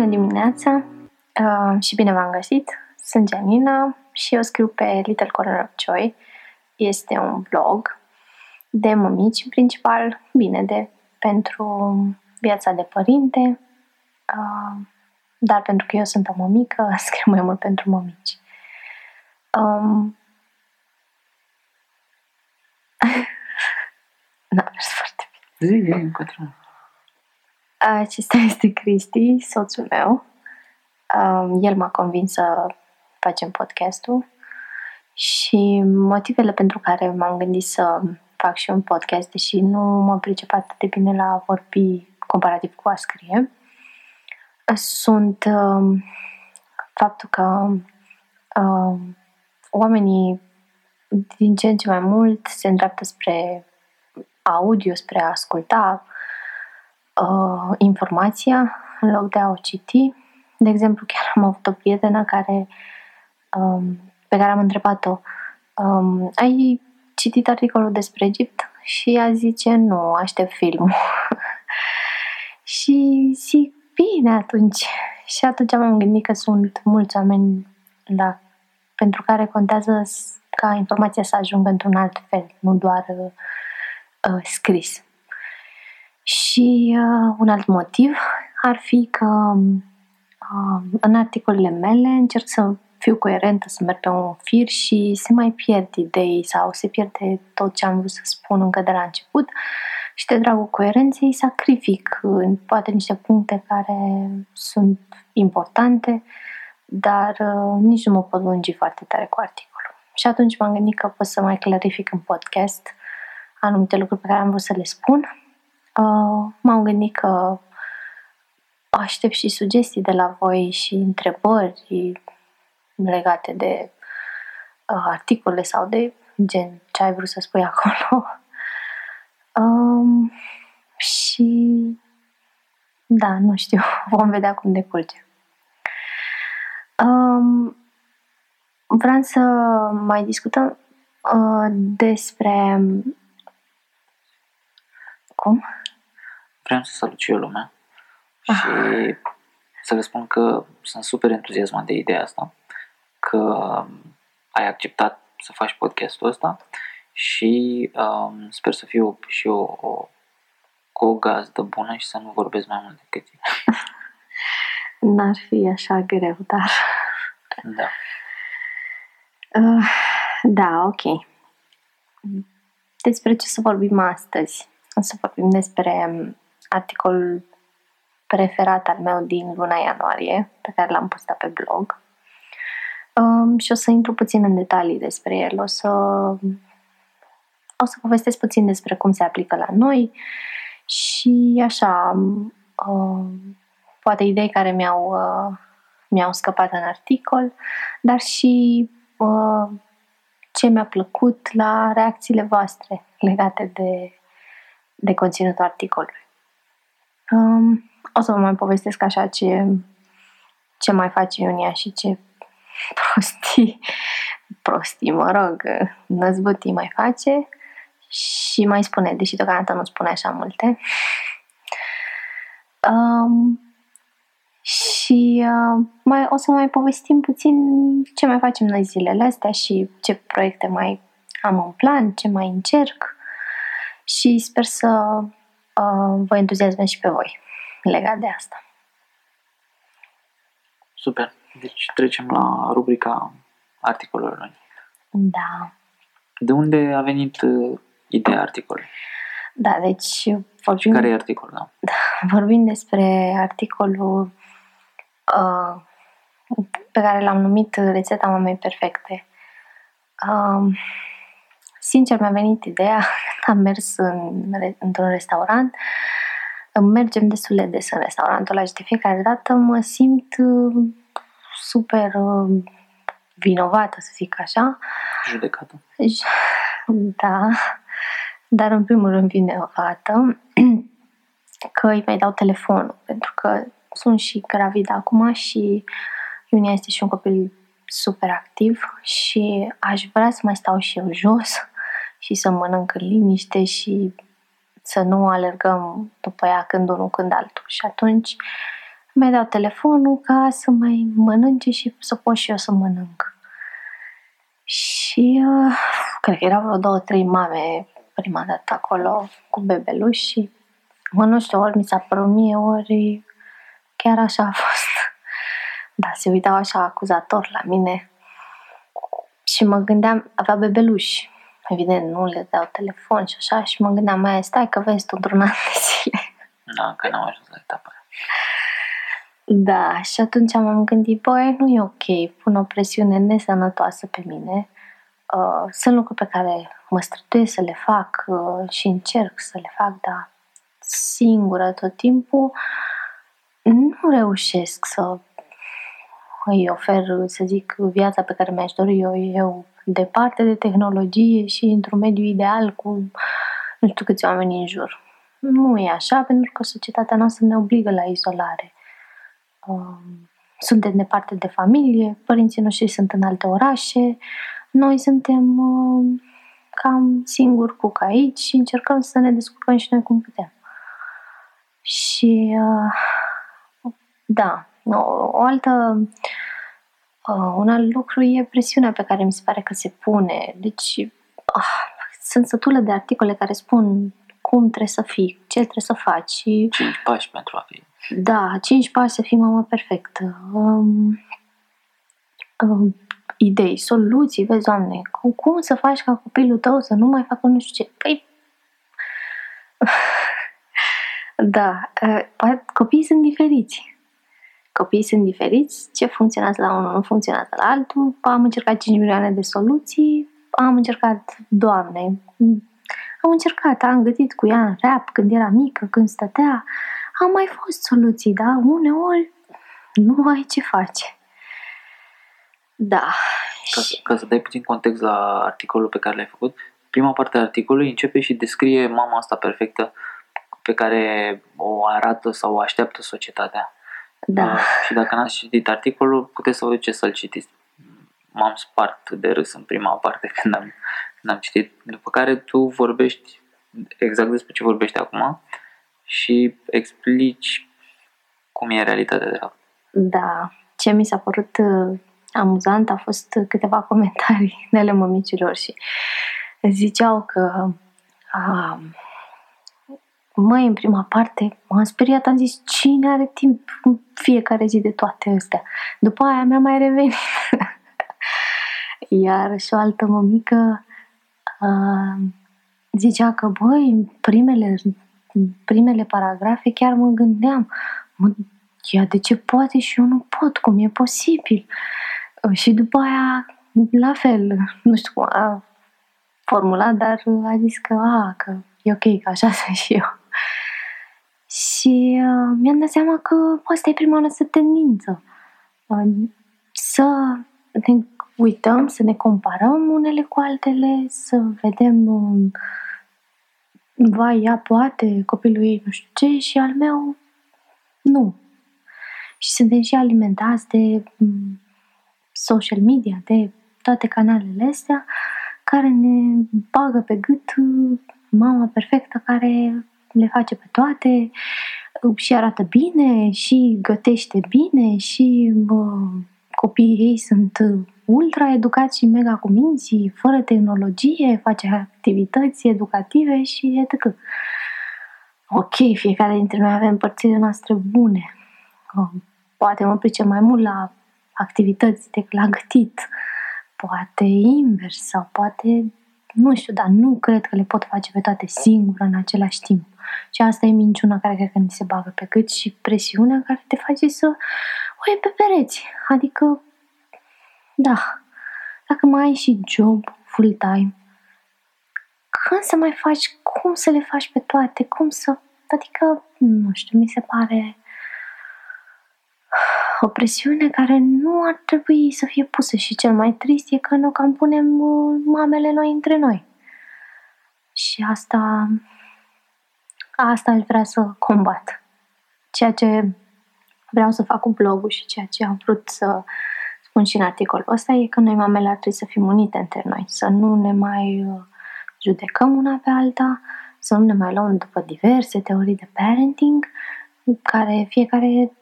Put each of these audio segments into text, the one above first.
Bună dimineața uh, și bine v-am găsit! Sunt Janina și eu scriu pe Little Corner of Joy. Este un blog de mămici, în principal, bine, de pentru viața de părinte, uh, dar pentru că eu sunt o mămică, scriu mai mult pentru mămici. Um, N-a mers foarte bine. Zi, zi, încotro. Acesta este Cristi, soțul meu. Um, el m-a convins să facem podcastul și motivele pentru care m-am gândit să fac și un podcast, deși nu mă pricep atât de bine la a vorbi comparativ cu a scrie, sunt um, faptul că um, oamenii din ce în ce mai mult se îndreaptă spre audio, spre a asculta uh, informația în loc de a o citi. De exemplu, chiar am avut o prietenă care, um, pe care am întrebat-o um, ai citit articolul despre Egipt? Și ea zice, nu, aștept filmul. și zic, bine atunci. Și atunci m-am gândit că sunt mulți oameni la, pentru care contează ca informația să ajungă într-un alt fel, nu doar uh, uh, scris. Și uh, un alt motiv ar fi că uh, în articolele mele încerc să fiu coerentă, să merg pe un fir și se mai pierd idei sau se pierde tot ce am vrut să spun încă de la început și de dragul coerenței sacrific poate niște puncte care sunt importante, dar uh, nici nu mă pot lungi foarte tare cu articolul. Și atunci m-am gândit că pot să mai clarific în podcast anumite lucruri pe care am vrut să le spun. Uh, m-am gândit că aștept și sugestii de la voi și întrebări legate de uh, articole sau de gen ce ai vrut să spui acolo. Um, și da, nu știu, vom vedea cum decurge. Um, vreau să mai discutăm uh, despre cum? Vreau să salut și eu lumea și să le spun că sunt super entuziasmat de ideea asta, că ai acceptat să faci podcastul ăsta și um, sper să fiu și eu o, o, o gazdă bună și să nu vorbesc mai mult decât tine. N-ar fi așa greu, dar... Da. Uh, da, ok. Despre ce să vorbim astăzi? O să vorbim despre um, articolul preferat al meu din luna ianuarie, pe care l-am postat pe blog. Um, și o să intru puțin în detalii despre el. O să, o să povestesc puțin despre cum se aplică la noi și așa, um, poate idei care mi-au, uh, mi-au scăpat în articol, dar și uh, ce mi-a plăcut la reacțiile voastre legate de de conținutul articolului. Um, o să vă mai povestesc așa ce, ce mai face Iunia și ce prostii, prostii, mă rog, năzbâtii mai face și mai spune, deși deocamdată nu spune așa multe. Um, și uh, mai, o să mai povestim puțin ce mai facem noi zilele astea și ce proiecte mai am în plan, ce mai încerc și sper să uh, vă entuziasmez și pe voi legat de asta. Super. Deci trecem la rubrica articolelor. Da. De unde a venit uh, ideea articolului? Da, deci vorbim... Care e articolul? Da. da vorbim despre articolul uh, pe care l-am numit Rețeta mamei perfecte. Uh, sincer mi-a venit ideea am mers în, într-un restaurant mergem destul de des în restaurantul ăla și de fiecare dată mă simt uh, super uh, vinovată, să zic așa. Judecată. Da, dar în primul rând vinovată că îi mai dau telefonul, pentru că sunt și gravidă acum și Iunia este și un copil super activ și aș vrea să mai stau și eu jos și să mănânc în liniște și să nu alergăm după ea când unul, când altul. Și atunci mai dau telefonul ca să mai mănânce și să pot și eu să mănânc. Și uh, cred că erau vreo două, trei mame prima dată acolo cu bebeluși și mă nu știu, ori mi s-a părut mie, ori chiar așa a fost. Da, se uitau așa acuzator la mine și mă gândeam, avea bebeluși, evident nu le dau telefon și așa și mă gândeam, mai stai că vezi tu într-un an de zile. Da, încă n-am ajuns la etapa Da, și atunci m-am gândit, băi, nu e ok, pun o presiune nesănătoasă pe mine. Uh, sunt lucruri pe care mă străduiesc să le fac uh, și încerc să le fac, dar singură tot timpul nu reușesc să îi ofer, să zic, viața pe care mi-aș dori eu, eu departe de tehnologie și într-un mediu ideal cu nu știu câți oameni în jur. Nu e așa, pentru că societatea noastră ne obligă la izolare. Um, suntem departe de familie, părinții noștri sunt în alte orașe, noi suntem um, cam singuri cu aici și încercăm să ne descurcăm și noi cum putem. Și uh, da, o, o altă uh, un alt lucru e presiunea pe care mi se pare că se pune. Deci uh, sunt sătulă de articole care spun cum trebuie să fii, ce trebuie să faci. Cinci pași pentru a fi. Da, cinci pași să fii mama perfectă. Um, um, idei, soluții, vezi, Doamne, cum, cum să faci ca copilul tău să nu mai facă nu știu ce. Păi, da, uh, copiii sunt diferiți. Copiii sunt diferiți, ce funcționează la unul nu funcționează la altul. Am încercat 5 milioane de soluții, am încercat, Doamne, am încercat, am gătit cu ea în rap când era mică, când stătea. Am mai fost soluții, da? Uneori nu ai ce face. Da. Ca, ca să dai puțin context la articolul pe care l-ai făcut, prima parte a articolului începe și descrie mama asta perfectă pe care o arată sau o așteaptă societatea. Da. Uh, și dacă n-ați citit articolul, puteți să vă duceți să-l citiți. M-am spart de râs în prima parte când am, când am citit. După care tu vorbești exact despre ce vorbești acum și explici cum e realitatea de fapt. Da. Ce mi s-a părut uh, amuzant a fost câteva comentarii de ale mămicilor și ziceau că uh, Măi, în prima parte m-am speriat, am zis, cine are timp în fiecare zi de toate astea? După aia mi-a mai revenit. Iar și o altă mămică uh, zicea că, băi, primele, primele paragrafe chiar mă gândeam, mă, ia de ce poate și eu nu pot, cum e posibil? Uh, și după aia, la fel, nu știu cum a formulat, dar a zis că, a, că e ok, că așa sunt și eu. Și uh, mi-am dat seama că asta e prima noastră tendință. Uh, să ne uităm, să ne comparăm unele cu altele, să vedem uh, vai, ea poate, copilul ei nu știu ce și al meu nu. Și suntem și alimentați de um, social media, de toate canalele astea care ne bagă pe gât uh, mama perfectă care le face pe toate și arată bine și gătește bine și bă, copiii ei sunt ultra educați și mega cuminți, fără tehnologie, face activități educative și etc. Ok, fiecare dintre noi avem părțile noastre bune. Poate mă pricep mai mult la activități decât la gătit. Poate invers sau poate nu știu, dar nu cred că le pot face pe toate singură în același timp. Și asta e minciuna care cred că ni se bagă pe cât și presiunea care te face să o iei pe pereți. Adică, da, dacă mai ai și job full-time, când să mai faci, cum să le faci pe toate, cum să, adică, nu știu, mi se pare o presiune care nu ar trebui să fie pusă și cel mai trist e că nu cam punem uh, mamele noi între noi. Și asta, asta aș vrea să combat. Ceea ce vreau să fac cu blogul și ceea ce am vrut să spun și în articolul ăsta e că noi mamele ar trebui să fim unite între noi, să nu ne mai uh, judecăm una pe alta, să nu ne mai luăm după diverse teorii de parenting, care fiecare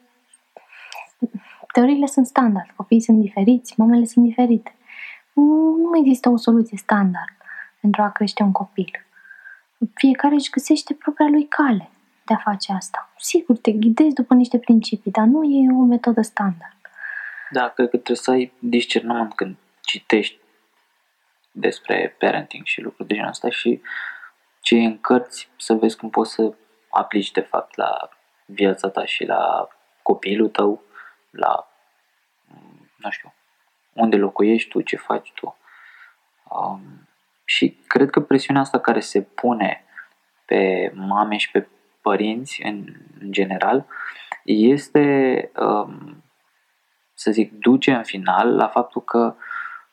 teoriile sunt standard, copiii sunt diferiți, mamele sunt diferite. Nu, nu există o soluție standard pentru a crește un copil. Fiecare își găsește propria lui cale de a face asta. Sigur, te ghidezi după niște principii, dar nu e o metodă standard. Da, cred că trebuie să ai discernământ când citești despre parenting și lucruri de genul ăsta și ce e în cărți să vezi cum poți să aplici de fapt la viața ta și la copilul tău, la, nu știu, unde locuiești tu, ce faci tu. Um, și cred că presiunea asta care se pune pe mame și pe părinți în, în general este, um, să zic, duce în final la faptul că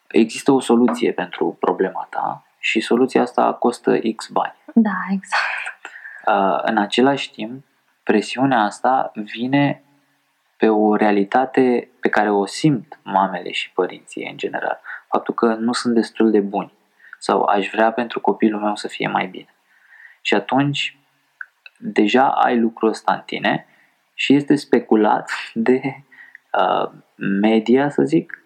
există o soluție pentru problema ta și soluția asta costă X bani. Da, exact. Uh, în același timp, presiunea asta vine pe o realitate pe care o simt mamele și părinții în general. Faptul că nu sunt destul de buni sau aș vrea pentru copilul meu să fie mai bine. Și atunci deja ai lucrul ăsta în tine și este speculat de uh, media, să zic,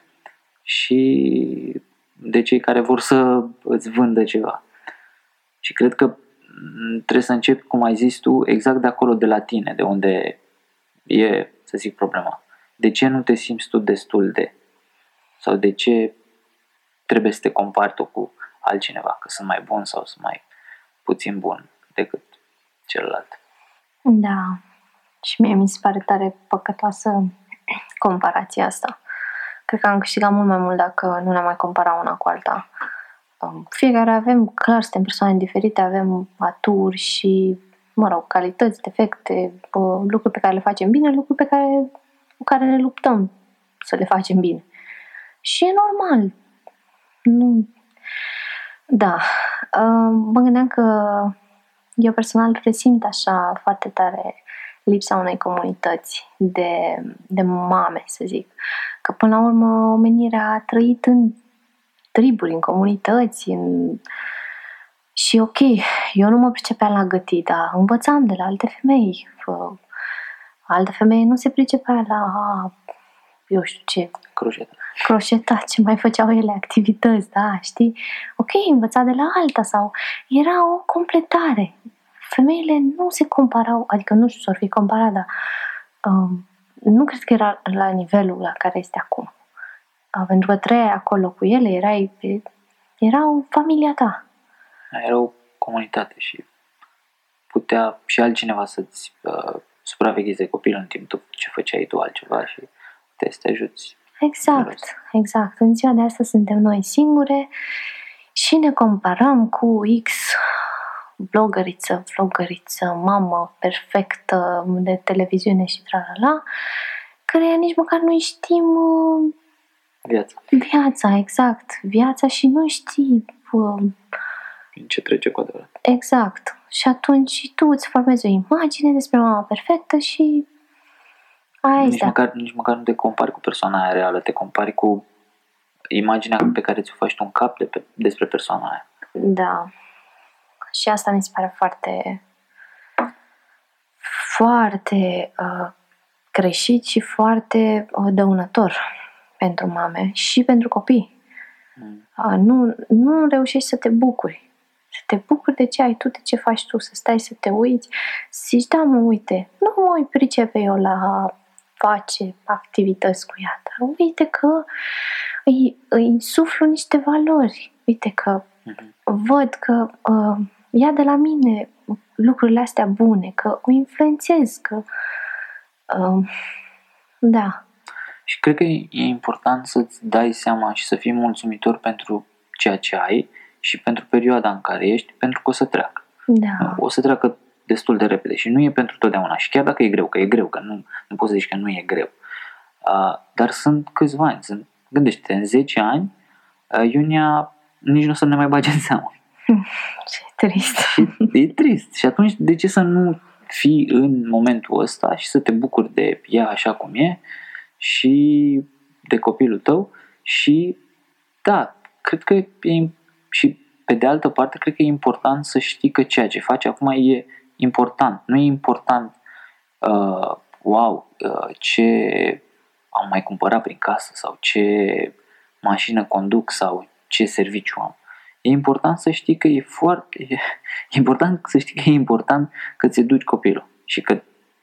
și de cei care vor să îți vândă ceva. Și cred că trebuie să începi, cum ai zis tu, exact de acolo, de la tine, de unde e, să zic, problema. De ce nu te simți tu destul de? Sau de ce trebuie să te compari tu cu altcineva, că sunt mai bun sau sunt mai puțin bun decât celălalt. Da. Și mie mi se pare tare păcătoasă comparația asta. Cred că am câștigat mult mai mult dacă nu ne mai compara una cu alta. Um, fiecare avem, clar, suntem persoane diferite, avem aturi și, mă rog, calități, defecte, lucruri pe care le facem bine, lucruri pe care, cu care ne luptăm să le facem bine. Și e normal. Nu... Da. Um, mă gândeam că eu personal resimt așa foarte tare lipsa unei comunități de, de mame, să zic. Că până la urmă omenirea a trăit în triburi, în comunități, în... și ok, eu nu mă pricepeam la gătit, dar învățam de la alte femei. Alte femei nu se pricepea la, eu știu ce, croșeta. Croșeta, ce mai făceau ele, activități, da, știi? Ok, învăța de la alta sau era o completare. Femeile nu se comparau, adică nu știu s-ar fi comparat, dar um, nu cred că era la nivelul la care este acum. Uh, pentru că trăiai acolo cu ele, erai, erau familia ta. Era o comunitate și putea și altcineva să-ți uh, supravegheze copilul în timp ce făceai tu altceva și te să te ajuți. Exact, exact. În ziua de astăzi suntem noi singure și ne comparăm cu X blogăriță, vlogăriță, mamă perfectă de televiziune și tralala, care nici măcar nu știm uh, viața. Viața, exact. Viața și nu știi uh, în ce trece cu adevărat. Exact. Și atunci tu îți formezi o imagine despre mama perfectă și Aia nici, măcar, nici măcar nu te compari cu persoana aia reală, te compari cu imaginea pe care ți-o faci tu în cap de pe, despre persoana aia. Da. Și asta mi se pare foarte foarte uh, greșit și foarte uh, dăunător pentru mame și pentru copii. Mm. Uh, nu, nu reușești să te bucuri. Să te bucuri de ce ai tu, de ce faci tu, să stai să te uiți, să zici, da, mă, uite, nu mă uit pricepe eu la face activități cu ea, dar uite că îi, îi suflu niște valori. Uite că uh-huh. văd că uh, ia de la mine lucrurile astea bune, că o influențez, că uh, da. Și cred că e important să-ți dai seama și să fii mulțumitor pentru ceea ce ai și pentru perioada în care ești, pentru că o să treacă. Da. O să treacă destul de repede și nu e pentru totdeauna. Și chiar dacă e greu, că e greu, că nu, nu poți să zici că nu e greu. Uh, dar sunt câțiva ani. Sunt, gândește în 10 ani, uh, Iunia nici nu o să ne mai bage în seamă. Ce trist. e trist. Și atunci, de ce să nu fii în momentul ăsta și să te bucuri de ea așa cum e și de copilul tău și da, cred că e și pe de altă parte, cred că e important să știi că ceea ce faci acum e important. Nu e important, uh, wow, uh, ce am mai cumpărat prin casă sau ce mașină conduc sau ce serviciu am. E important să știi că e foarte e important să știi că e important că ți duci copilul și că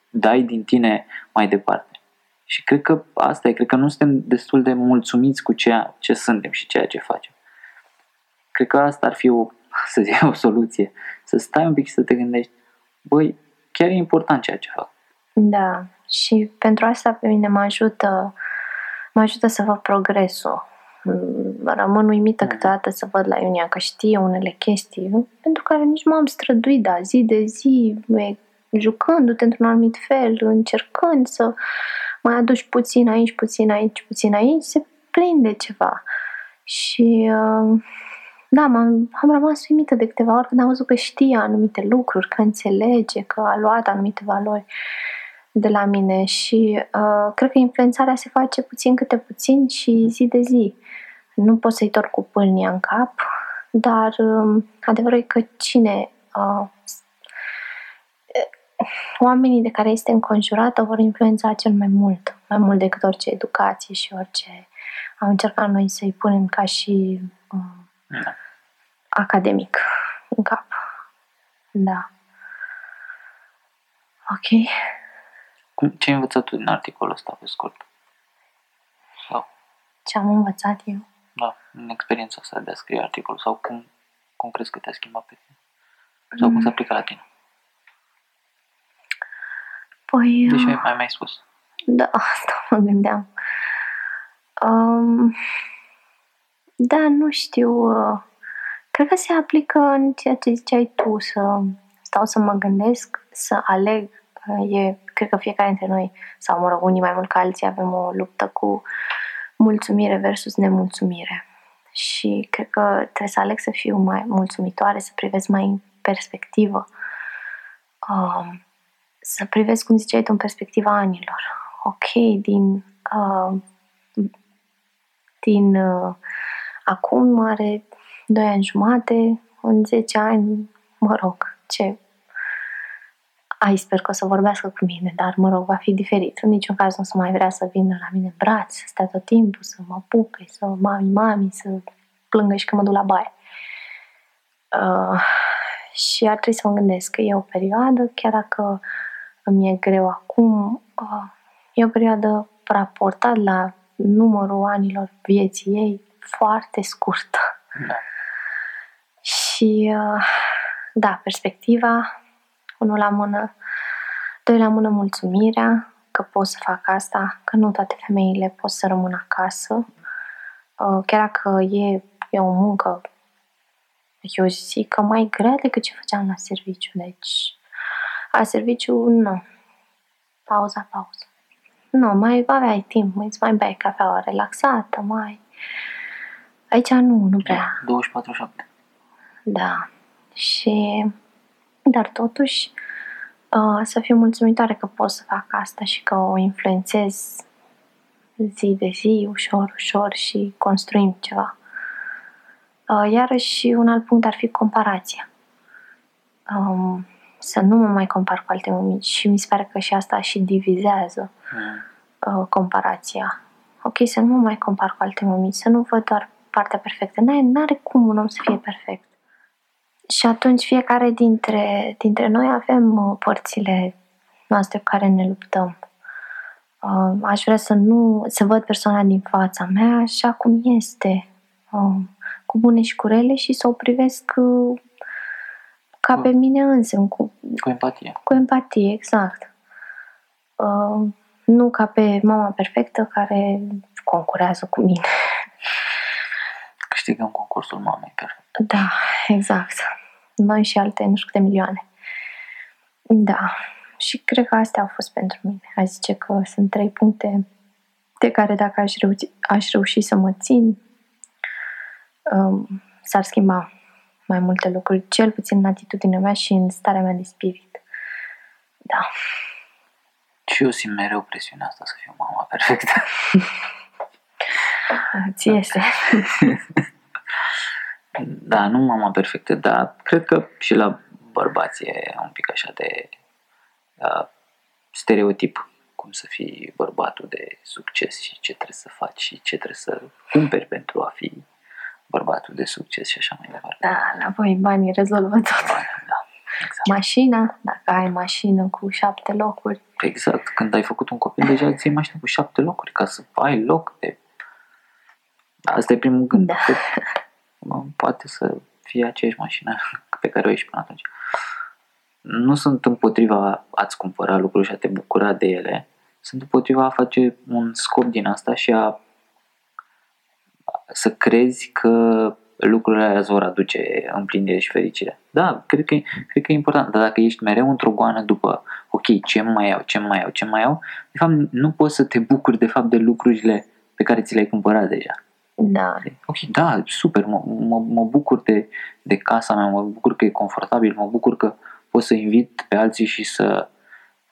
dai din tine mai departe. Și cred că asta e, cred că nu suntem destul de mulțumiți cu ceea ce suntem și ceea ce facem. Cred că asta ar fi o, să zic, o soluție. Să stai un pic și să te gândești, băi, chiar e important ceea ce fac. Da, și pentru asta pe mine mă ajută, mă ajută să văd progresul. Rămân uimită mm. câteodată să văd la Iunia că știe unele chestii pentru care nici m-am străduit, da, zi de zi, jucându-te într-un anumit fel, încercând să mai aduci puțin aici, puțin aici, puțin aici, se prinde ceva. Și uh, da, am am rămas uimită de câteva ori când am văzut că știe anumite lucruri, că înțelege, că a luat anumite valori de la mine și uh, cred că influențarea se face puțin câte puțin și zi de zi. Nu pot să-i torc cu pâlnia în cap, dar uh, adevărul e că cine uh, oamenii de care este înconjurată vor influența cel mai mult, mai mult decât orice educație și orice am încercat noi să-i punem ca și uh, da. Academic în cap. Da. Ok. Cum, ce ai învățat tu din articolul ăsta, pe scurt? Sau? Ce am învățat eu? Da, în experiența asta de a scrie articolul. Sau cum, cum crezi că te-a schimbat pe tine? Sau mm. cum se aplică la tine? Păi... Deci mai, mai mai spus. Da, asta mă gândeam. Um, da, nu știu. Uh, cred că se aplică în ceea ce ziceai tu, să stau să mă gândesc, să aleg. Uh, e, cred că fiecare dintre noi, sau mă rog, unii mai mult ca alții, avem o luptă cu mulțumire versus nemulțumire. Și cred că trebuie să aleg să fiu mai mulțumitoare, să privesc mai în perspectivă. Um, să privesc, cum ziceai tu, în perspectiva anilor. Ok, din, uh, din uh, acum are 2 ani jumate, în 10 ani, mă rog, ce ai sper că o să vorbească cu mine, dar mă rog, va fi diferit. În niciun caz nu o să mai vrea să vină la mine în brațe, să stea tot timpul, să mă pupe, să mami, mami, să plângă și că mă duc la baie. Uh, și ar trebui să mă gândesc că e o perioadă, chiar dacă îmi e greu acum. E o perioadă raportat la numărul anilor vieții ei foarte scurtă. Da. Și da, perspectiva, unul la mână, doi la mână mulțumirea că pot să fac asta, că nu toate femeile pot să rămână acasă. Chiar dacă e, e o muncă, eu zic că mai grea decât ce făceam la serviciu. Deci la serviciu, nu. Pauza, pauză. Nu, mai aveai timp, îți mai bei cafeaua relaxată, mai... Aici nu, nu prea. 24-7. Da. Și... Dar totuși, uh, să fiu mulțumitoare că pot să fac asta și că o influențez zi de zi, ușor, ușor și construim ceva. Uh, iarăși, un alt punct ar fi comparația. Um, să nu mă mai compar cu alte mămici și mi se pare că și asta și divizează mm. uh, comparația. Ok, să nu mă mai compar cu alte mămici, să nu văd doar partea perfectă. Nu are cum un om să fie perfect. Și atunci fiecare dintre, dintre noi avem uh, părțile noastre cu care ne luptăm. Uh, aș vrea să nu să văd persoana din fața mea așa cum este, uh, cu bune și cu rele și să o privesc uh, ca cu, pe mine însă. Cu, cu empatie. Cu empatie, exact. Uh, nu ca pe mama perfectă care concurează cu mine. Câștigăm concursul mamei perfect. Da, exact. Noi și alte nu știu câte milioane. Da. Și cred că astea au fost pentru mine. Aș zice că sunt trei puncte de care dacă aș reuși, aș reuși să mă țin, um, s-ar schimba mai multe lucruri, cel puțin în atitudinea mea și în starea mea de spirit. Da. Și eu simt mereu presiunea asta să fiu mama perfectă. Ți este. da, nu mama perfectă, dar cred că și la bărbați e un pic așa de uh, stereotip. cum să fii bărbatul de succes și ce trebuie să faci și ce trebuie să cumperi pentru a fi bărbatul de succes și așa mai departe. Da, înapoi banii rezolvă tot. Da, exact. Mașina, dacă ai mașină cu șapte locuri, Exact. Când ai făcut un copil, deja îți iei mașină cu șapte locuri ca să ai loc de... Asta e primul gând. Da. Că, mă, Poate să fie aceeași mașină pe care o ai și până atunci. Nu sunt împotriva a-ți cumpăra lucruri și a te bucura de ele. Sunt împotriva a face un scop din asta și a să crezi că lucrurile alea îți vor aduce împlinire și fericire. Da, cred că, e- cred că e important, dar dacă ești mereu într-o goană după, ok, ce mai iau, ce mai iau, ce mai iau, de fapt nu poți să te bucuri de fapt de lucrurile pe care ți le-ai cumpărat deja. Da, Ok, da, super, mă, mă, mă bucur de, de casa mea, mă bucur că e confortabil, mă bucur că pot să invit pe alții și să,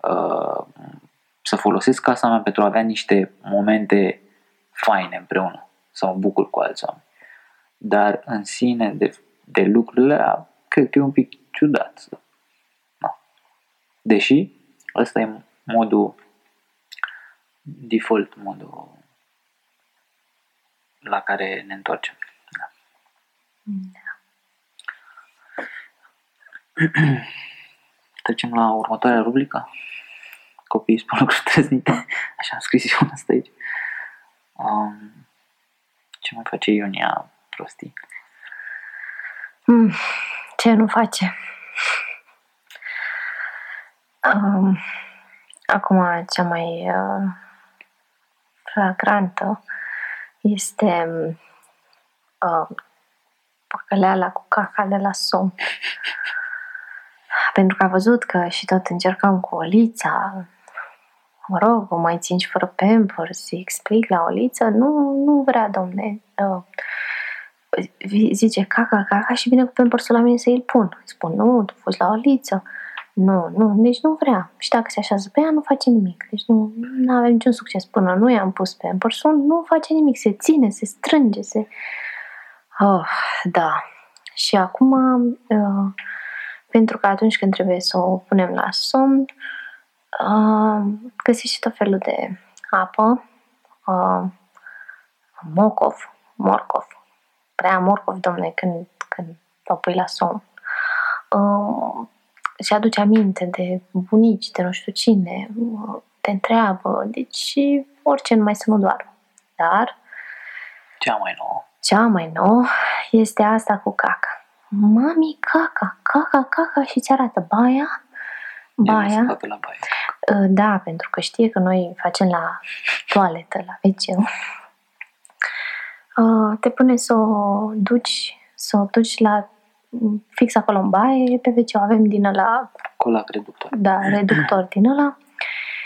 uh, să folosesc casa mea pentru a avea niște momente faine împreună, să mă bucur cu alți oameni. Dar în sine, de, de lucrurile alea, cred că e un pic ciudat. Da. Deși, ăsta e modul default, modul la care ne întoarcem. Da. Trecem la următoarea rubrică. Copiii spun lucruri trăznite. Așa am scris eu asta aici. Um, ce mai face Ionia prostii? Mm, ce nu face? Um, acum, cea mai uh, flagrantă este uh, păcăleala cu caca de la somn. Pentru că a văzut că și tot încercăm cu Olița, mă rog, o mai țin și fără pampers, îi explic la Oliță, nu, nu vrea, domne. Uh, vi- zice caca, caca și vine cu pampersul la mine să îl pun. Îi spun, nu, tu fugi la Oliță. Nu, nu, deci nu vrea. Și dacă se așează pe ea, nu face nimic. Deci nu nu avem niciun succes. Până nu i-am pus pampersul, nu face nimic. Se ține, se strânge, se... Oh, da. Și acum, uh, pentru că atunci când trebuie să o punem la somn, uh, găsești tot felul de apă, uh, mocov, morcov, prea morcov, domne, când, când o pui la somn. Uh, și aduce aminte de bunici, de nu știu cine, uh, te întreabă, deci orice numai să nu doară. Dar Cea mai nouă. cea mai nouă este asta cu caca. Mami, caca, caca, caca și ți arată baia, Ea vrea să baia. facă la baie. Uh, Da, pentru că știe că noi facem la toaletă, la wc Te pune să o duci, să o duci la fix acolo în baie, pe wc avem din ăla, Colac reductor. da, reductor din ăla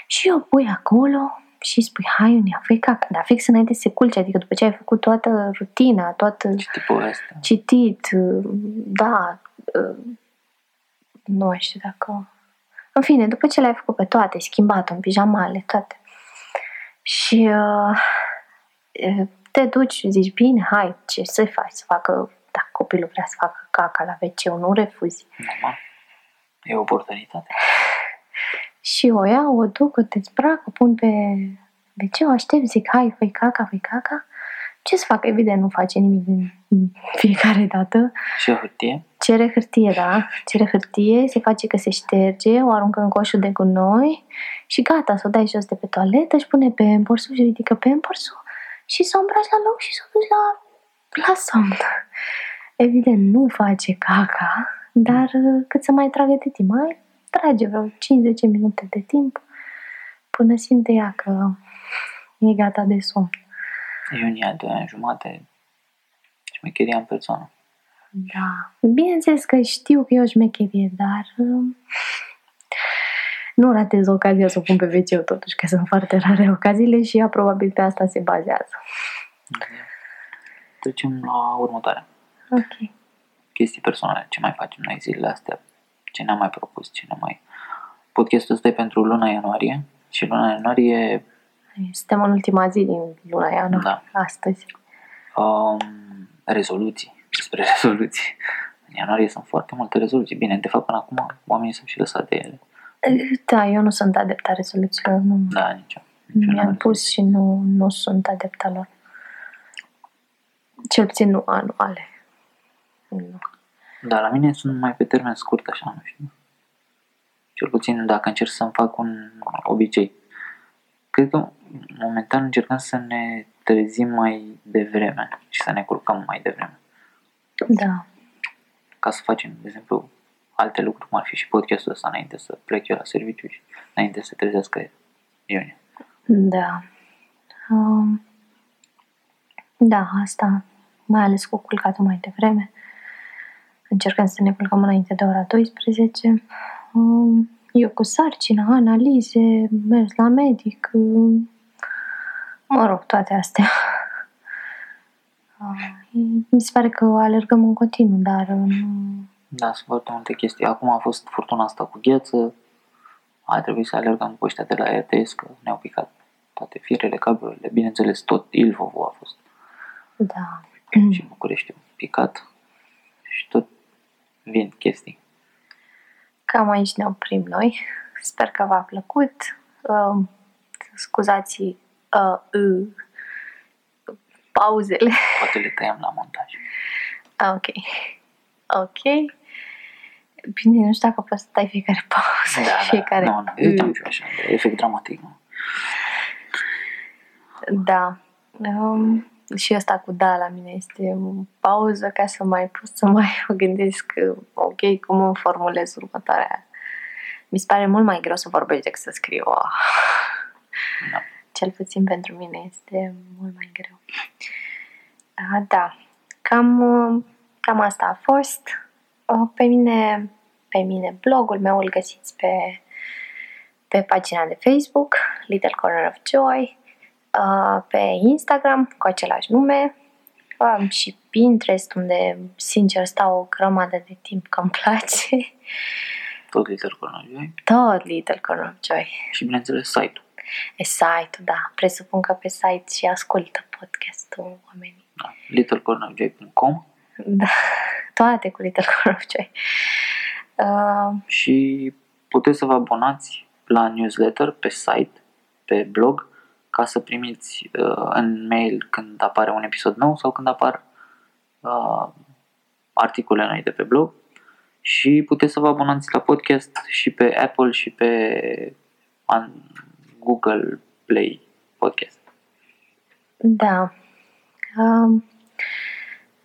și o pui acolo și îi spui, hai Unia, fă caca, dar fix înainte să se culce, adică după ce ai făcut toată rutina, toată Și tipul ăsta. citit, da, nu mai știu dacă... În fine, după ce le-ai făcut pe toate, schimbat-o în pijamale, toate. Și uh, te duci, zici, bine, hai, ce să faci, să facă, dacă copilul vrea să facă caca la wc nu refuzi. Normal. E o oportunitate. Și o iau, o duc, o dezbrac, o pun pe wc o aștept, zic, hai, făi caca, făi caca. Ce să fac? Evident, nu face nimic din fiecare dată. Și o hârtie. Cere hârtie, da, cere hârtie, se face că se șterge, o aruncă în coșul de gunoi și gata, să o dai jos de pe toaletă, își pune pampersul și ridică pampersul și să o îmbraci la loc și să o duci la, la somn. Evident, nu face caca, dar uh, cât să mai trage de timp, mai trage vreo 5-10 minute de timp până simte ea că e gata de somn. Iunia, doi ani jumate. Șmecheria în persoană. Da. Bineînțeles că știu că e o șmecherie, dar uh, nu ratez ocazia să o pun pe wc totuși, că sunt foarte rare ocaziile și ea probabil pe asta se bazează. Trecem la următoarea. Ok. Chestii personale. Ce mai facem noi zilele astea? Ce ne-am mai propus? Ce ne mai... Podcastul ăsta e pentru luna ianuarie și luna ianuarie Suntem în ultima zi din luna ianuarie, Da. astăzi. um, rezoluții. Despre rezoluții. În ianuarie sunt foarte multe rezoluții. Bine, de fapt, până acum oamenii s-au și lăsat de ele. Da, eu nu sunt adepta rezoluțiilor. Nu. Da, nici eu. Nici eu Mi-am n-am pus și nu, nu sunt adepta lor. Cel puțin nu anuale. Nu. Da, la mine sunt mai pe termen scurt, așa, nu știu. Cel puțin dacă încerc să-mi fac un obicei. Cred că momentan încercăm să ne trezim mai devreme și să ne culcăm mai devreme. Da. Ca să facem, de exemplu, alte lucruri, cum ar fi și podcastul ăsta înainte să plec eu la serviciu și înainte să trezească Ione. Da. Um, da, asta, mai ales cu culcatul mai devreme. Încercăm să ne culcăm înainte de ora 12. Um, eu cu sarcina, analize, mers la medic, um, mă rog, toate astea. Uh, Mi se pare că alergăm în continuu, dar uh, nu... Da, sunt foarte multe chestii. Acum a fost furtuna asta cu gheață. A trebuit să alergăm cu ăștia de la RTS, că ne-au picat toate firele, cablurile. Bineînțeles, tot Ilvovu a fost. Da. și București picat. Și tot vin chestii. Cam aici ne oprim noi. Sper că v-a plăcut. Uh, scuzați uh, uh, pauzele. Poate le tăiem la montaj. Ah, ok. Ok. Bine, nu știu dacă poți să tai fiecare pauză, Da, fiecare da, nu, nu, uh. ziceam și eu așa, de efect dramatic, nu? Da. Um, și asta cu da la mine este o pauză ca să mai pot să mai mă gândesc uh, ok, cum îmi formulez următoarea. Mi se pare mult mai greu să vorbești decât să scriu. Oh. Da. Cel puțin pentru mine este mult mai greu. Ah, Da, cam, uh, cam asta a fost. Uh, Pe mine, pe mine blogul meu îl găsiți pe, pe pagina de Facebook, Little Corner of Joy, uh, pe Instagram cu același nume um, și Pinterest, unde, sincer, stau o grămadă de timp că îmi place. Tot Little Corner Joy. Tot Little Corner of Joy. Și bineînțeles site-ul. E site-ul, da. Presupun că pe site și ascultă podcastul oamenii. Da. littlecornerjoy.com Da, toate cu Little Corner of Joy. Uh, și puteți să vă abonați la newsletter pe site, pe blog, ca să primiți uh, în mail când apare un episod nou sau când apar uh, articole noi de pe blog și puteți să vă abonați la podcast și pe Apple și pe an, Google Play Podcast. da. Um,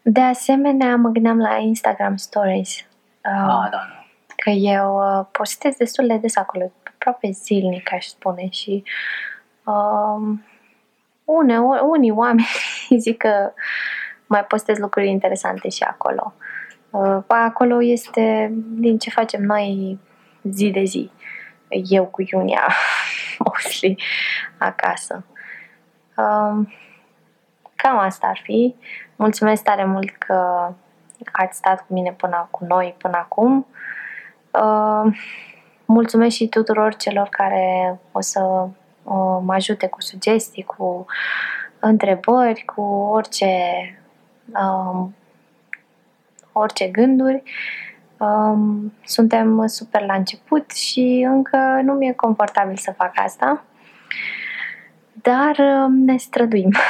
de asemenea, mă gândeam la Instagram Stories. Uh, Ah, da, da. că eu uh, postez destul de des acolo, aproape zilnic, aș spune, și um, une, unii oameni zic că mai postez lucruri interesante și acolo. Uh, acolo este din ce facem noi zi de zi. Eu cu Iunia, mostly, acasă. Um, cam asta ar fi. Mulțumesc tare mult că ați stat cu mine până cu noi până acum. Uh, mulțumesc și tuturor celor care o să uh, mă ajute cu sugestii, cu întrebări, cu orice um, orice gânduri. Um, suntem super la început și încă nu mi-e confortabil să fac asta. Dar um, ne străduim.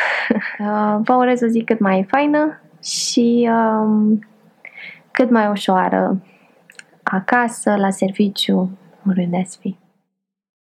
Uh, Vă urez o zi cât mai faină și um, cât mai ușoară acasă, la serviciu, oriunde ați fi.